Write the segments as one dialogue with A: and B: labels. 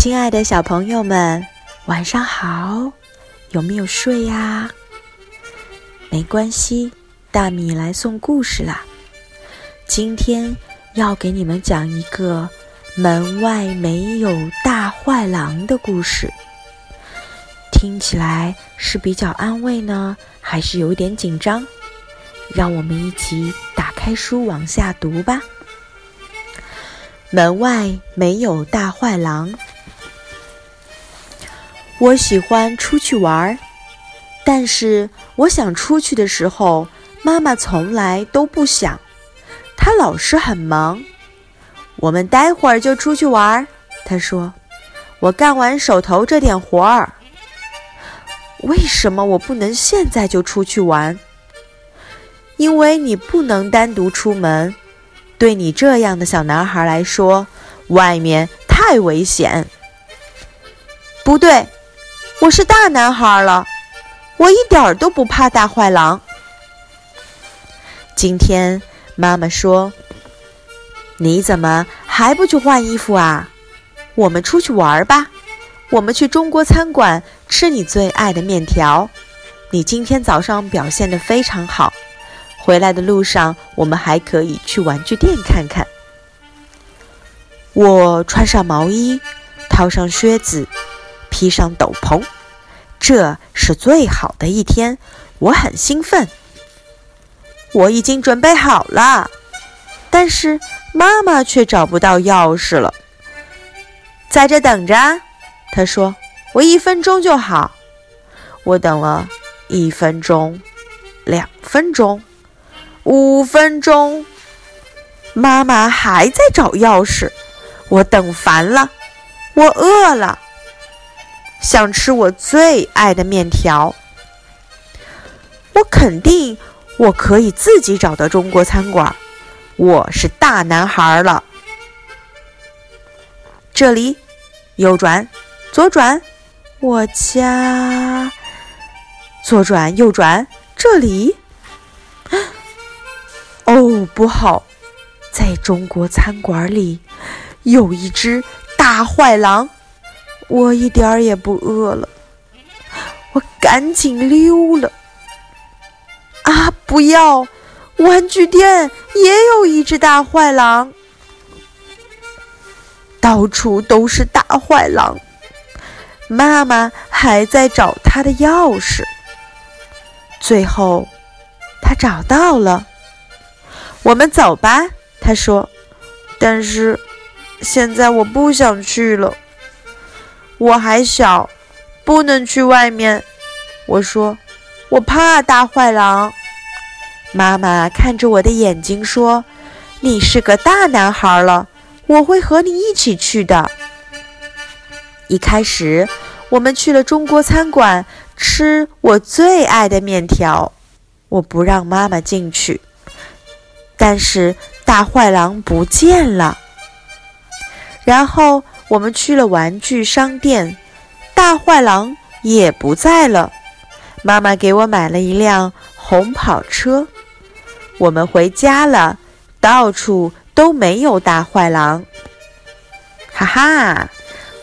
A: 亲爱的小朋友们，晚上好！有没有睡呀？没关系，大米来送故事啦。今天要给你们讲一个门外没有大坏狼的故事。听起来是比较安慰呢，还是有点紧张？让我们一起打开书往下读吧。门外没有大坏狼。我喜欢出去玩，但是我想出去的时候，妈妈从来都不想，她老是很忙。我们待会儿就出去玩，她说。我干完手头这点活儿。为什么我不能现在就出去玩？因为你不能单独出门，对你这样的小男孩来说，外面太危险。不对。我是大男孩了，我一点儿都不怕大坏狼。今天妈妈说：“你怎么还不去换衣服啊？我们出去玩吧，我们去中国餐馆吃你最爱的面条。你今天早上表现得非常好，回来的路上我们还可以去玩具店看看。”我穿上毛衣，套上靴子。披上斗篷，这是最好的一天，我很兴奋。我已经准备好了，但是妈妈却找不到钥匙了。在这等着，她说：“我一分钟就好。”我等了一分钟、两分钟、五分钟，妈妈还在找钥匙。我等烦了，我饿了。想吃我最爱的面条，我肯定我可以自己找到中国餐馆。我是大男孩了。这里，右转，左转，我家。左转，右转，这里。哦，不好，在中国餐馆里有一只大坏狼。我一点儿也不饿了，我赶紧溜了。啊，不要！玩具店也有一只大坏狼，到处都是大坏狼。妈妈还在找她的钥匙，最后他找到了。我们走吧，他说。但是现在我不想去了。我还小，不能去外面。我说，我怕大坏狼。妈妈看着我的眼睛说：“你是个大男孩了，我会和你一起去的。”一开始，我们去了中国餐馆吃我最爱的面条。我不让妈妈进去，但是大坏狼不见了。然后。我们去了玩具商店，大坏狼也不在了。妈妈给我买了一辆红跑车。我们回家了，到处都没有大坏狼。哈哈，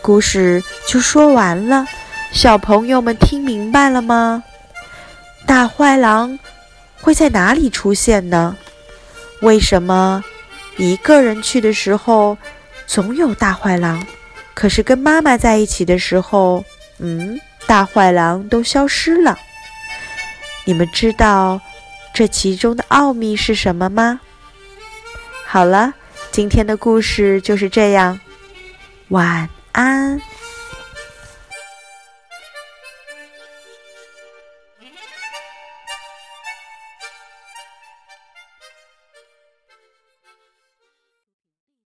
A: 故事就说完了。小朋友们听明白了吗？大坏狼会在哪里出现呢？为什么一个人去的时候总有大坏狼？可是跟妈妈在一起的时候，嗯，大坏狼都消失了。你们知道这其中的奥秘是什么吗？好了，今天的故事就是这样，晚安。